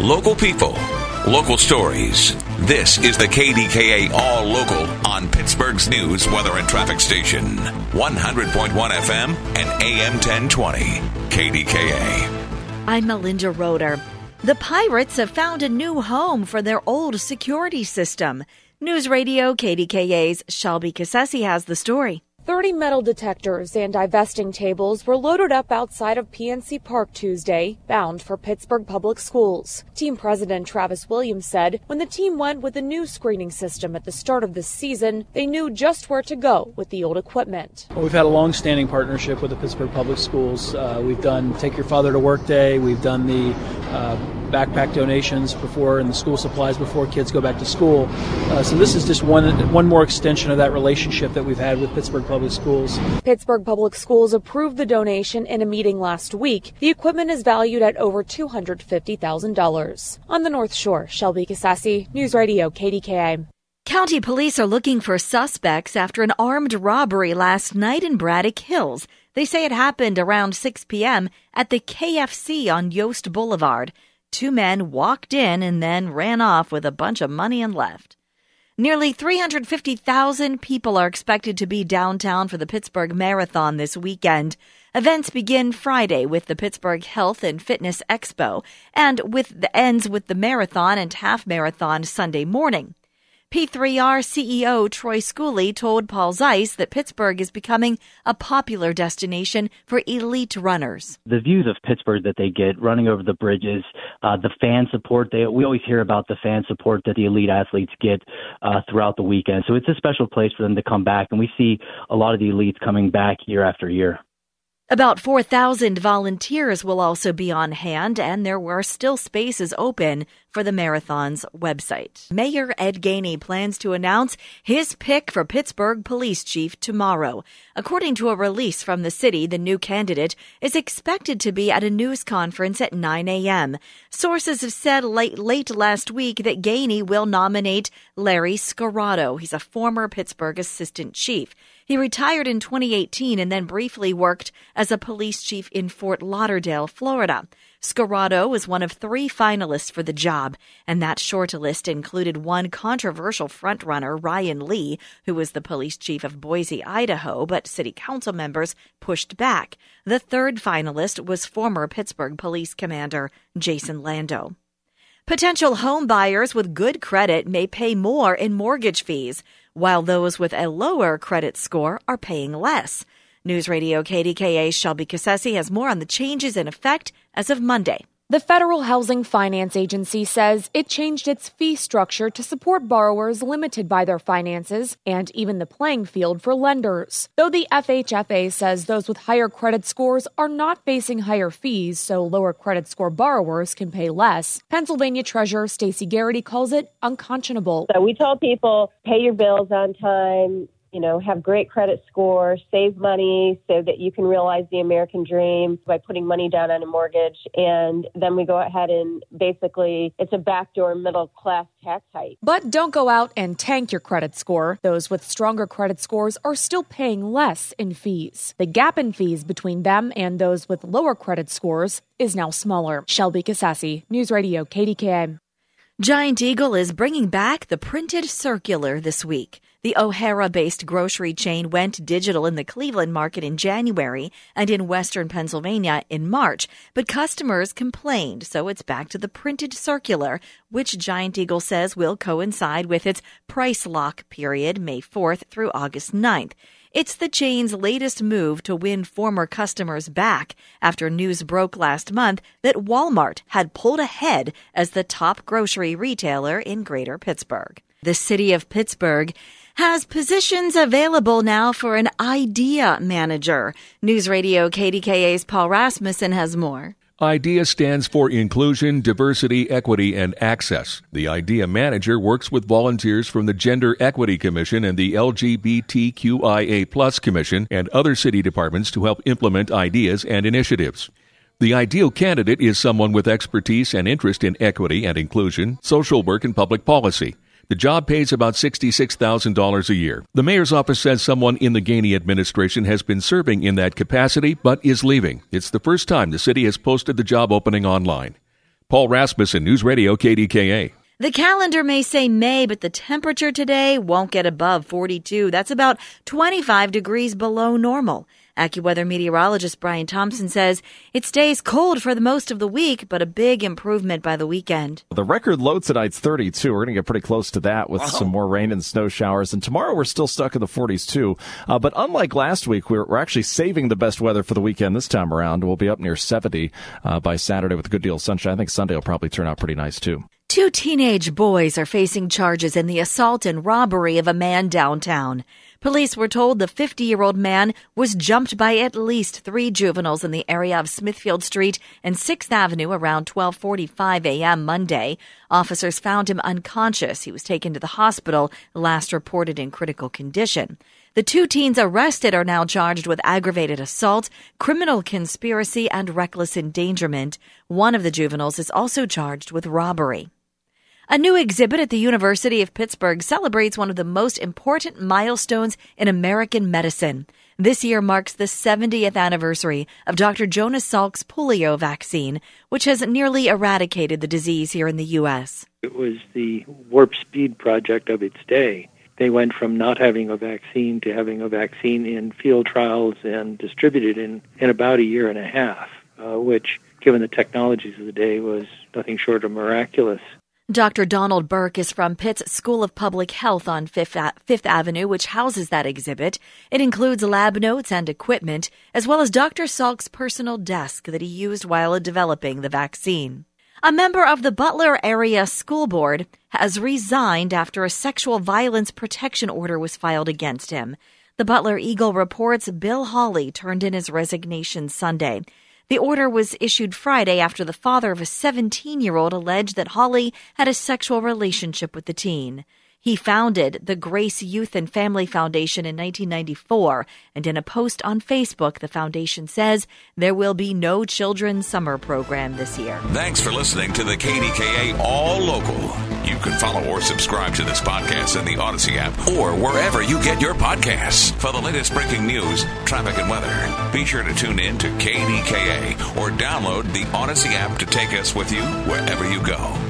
Local people, local stories. This is the KDKA All Local on Pittsburgh's news, weather, and traffic station. 100.1 FM and AM 1020. KDKA. I'm Melinda Roeder. The pirates have found a new home for their old security system. News Radio KDKA's Shelby Cassesi has the story. 30 metal detectors and divesting tables were loaded up outside of PNC Park Tuesday, bound for Pittsburgh Public Schools. Team President Travis Williams said when the team went with the new screening system at the start of the season, they knew just where to go with the old equipment. Well, we've had a long-standing partnership with the Pittsburgh Public Schools. Uh, we've done Take Your Father to Work Day. We've done the uh, backpack donations before and the school supplies before kids go back to school. Uh, so this is just one one more extension of that relationship that we've had with Pittsburgh Public Schools. Pittsburgh Public Schools approved the donation in a meeting last week. The equipment is valued at over $250,000. On the North Shore, Shelby Cassesi, News Radio KDKA. County police are looking for suspects after an armed robbery last night in Braddock Hills. They say it happened around 6 p.m. at the KFC on Yost Boulevard. Two men walked in and then ran off with a bunch of money and left. Nearly 350,000 people are expected to be downtown for the Pittsburgh Marathon this weekend. Events begin Friday with the Pittsburgh Health and Fitness Expo and with the ends with the marathon and half marathon Sunday morning. P3R CEO Troy Schooley told Paul Zeise that Pittsburgh is becoming a popular destination for elite runners. The views of Pittsburgh that they get running over the bridges, uh, the fan support, they, we always hear about the fan support that the elite athletes get uh, throughout the weekend. So it's a special place for them to come back, and we see a lot of the elites coming back year after year. About 4,000 volunteers will also be on hand, and there were still spaces open for the marathon's website. Mayor Ed Gainey plans to announce his pick for Pittsburgh Police Chief tomorrow. According to a release from the city, the new candidate is expected to be at a news conference at 9 a.m. Sources have said late, late last week that Gainey will nominate Larry Scirotto. He's a former Pittsburgh assistant chief. He retired in 2018 and then briefly worked as a police chief in Fort Lauderdale, Florida. Scirotto was one of three finalists for the job, and that short list included one controversial frontrunner, Ryan Lee, who was the police chief of Boise, Idaho, but city council members pushed back. The third finalist was former Pittsburgh police commander Jason Lando. Potential home buyers with good credit may pay more in mortgage fees, while those with a lower credit score are paying less. News Radio KDKA Shelby Cassesi has more on the changes in effect as of Monday. The Federal Housing Finance Agency says it changed its fee structure to support borrowers limited by their finances and even the playing field for lenders. Though the FHFA says those with higher credit scores are not facing higher fees, so lower credit score borrowers can pay less, Pennsylvania Treasurer Stacey Garrity calls it unconscionable. So we told people pay your bills on time you know, have great credit score, save money so that you can realize the American dream by putting money down on a mortgage. And then we go ahead and basically it's a backdoor middle class tax hike. But don't go out and tank your credit score. Those with stronger credit scores are still paying less in fees. The gap in fees between them and those with lower credit scores is now smaller. Shelby Cassesi, News Radio KDKA. Giant Eagle is bringing back the printed circular this week. The O'Hara based grocery chain went digital in the Cleveland market in January and in western Pennsylvania in March, but customers complained, so it's back to the printed circular, which Giant Eagle says will coincide with its price lock period, May 4th through August 9th. It's the chain's latest move to win former customers back after news broke last month that Walmart had pulled ahead as the top grocery retailer in greater Pittsburgh. The city of Pittsburgh has positions available now for an IDEA manager. News Radio KDKA's Paul Rasmussen has more. IDEA stands for Inclusion, Diversity, Equity, and Access. The IDEA manager works with volunteers from the Gender Equity Commission and the LGBTQIA Plus Commission and other city departments to help implement ideas and initiatives. The ideal candidate is someone with expertise and interest in equity and inclusion, social work, and public policy. The job pays about $66,000 a year. The mayor's office says someone in the Gainey administration has been serving in that capacity but is leaving. It's the first time the city has posted the job opening online. Paul Rasmussen, News Radio KDKA. The calendar may say May, but the temperature today won't get above 42. That's about 25 degrees below normal. AccuWeather meteorologist Brian Thompson says it stays cold for the most of the week, but a big improvement by the weekend. The record low tonight's 32. We're going to get pretty close to that with wow. some more rain and snow showers. And tomorrow we're still stuck in the 40s too. Uh, but unlike last week, we're, we're, actually saving the best weather for the weekend this time around. We'll be up near 70 uh, by Saturday with a good deal of sunshine. I think Sunday will probably turn out pretty nice too. Two teenage boys are facing charges in the assault and robbery of a man downtown. Police were told the 50 year old man was jumped by at least three juveniles in the area of Smithfield Street and 6th Avenue around 1245 a.m. Monday. Officers found him unconscious. He was taken to the hospital, last reported in critical condition. The two teens arrested are now charged with aggravated assault, criminal conspiracy, and reckless endangerment. One of the juveniles is also charged with robbery. A new exhibit at the University of Pittsburgh celebrates one of the most important milestones in American medicine. This year marks the 70th anniversary of Dr. Jonas Salk's polio vaccine, which has nearly eradicated the disease here in the U.S. It was the warp speed project of its day. They went from not having a vaccine to having a vaccine in field trials and distributed in, in about a year and a half, uh, which, given the technologies of the day, was nothing short of miraculous. Dr. Donald Burke is from Pitt's School of Public Health on Fifth, Fifth, Avenue, which houses that exhibit. It includes lab notes and equipment, as well as Dr. Salk's personal desk that he used while developing the vaccine. A member of the Butler Area School Board has resigned after a sexual violence protection order was filed against him. The Butler Eagle reports Bill Hawley turned in his resignation Sunday. The order was issued Friday after the father of a 17 year old alleged that Hawley had a sexual relationship with the teen. He founded the Grace Youth and Family Foundation in 1994, and in a post on Facebook, the foundation says there will be no children's summer program this year. Thanks for listening to the KDKA All Local. You can follow or subscribe to this podcast in the Audacy app or wherever you get your podcasts. For the latest breaking news, traffic, and weather, be sure to tune in to KDKA or download the Audacy app to take us with you wherever you go.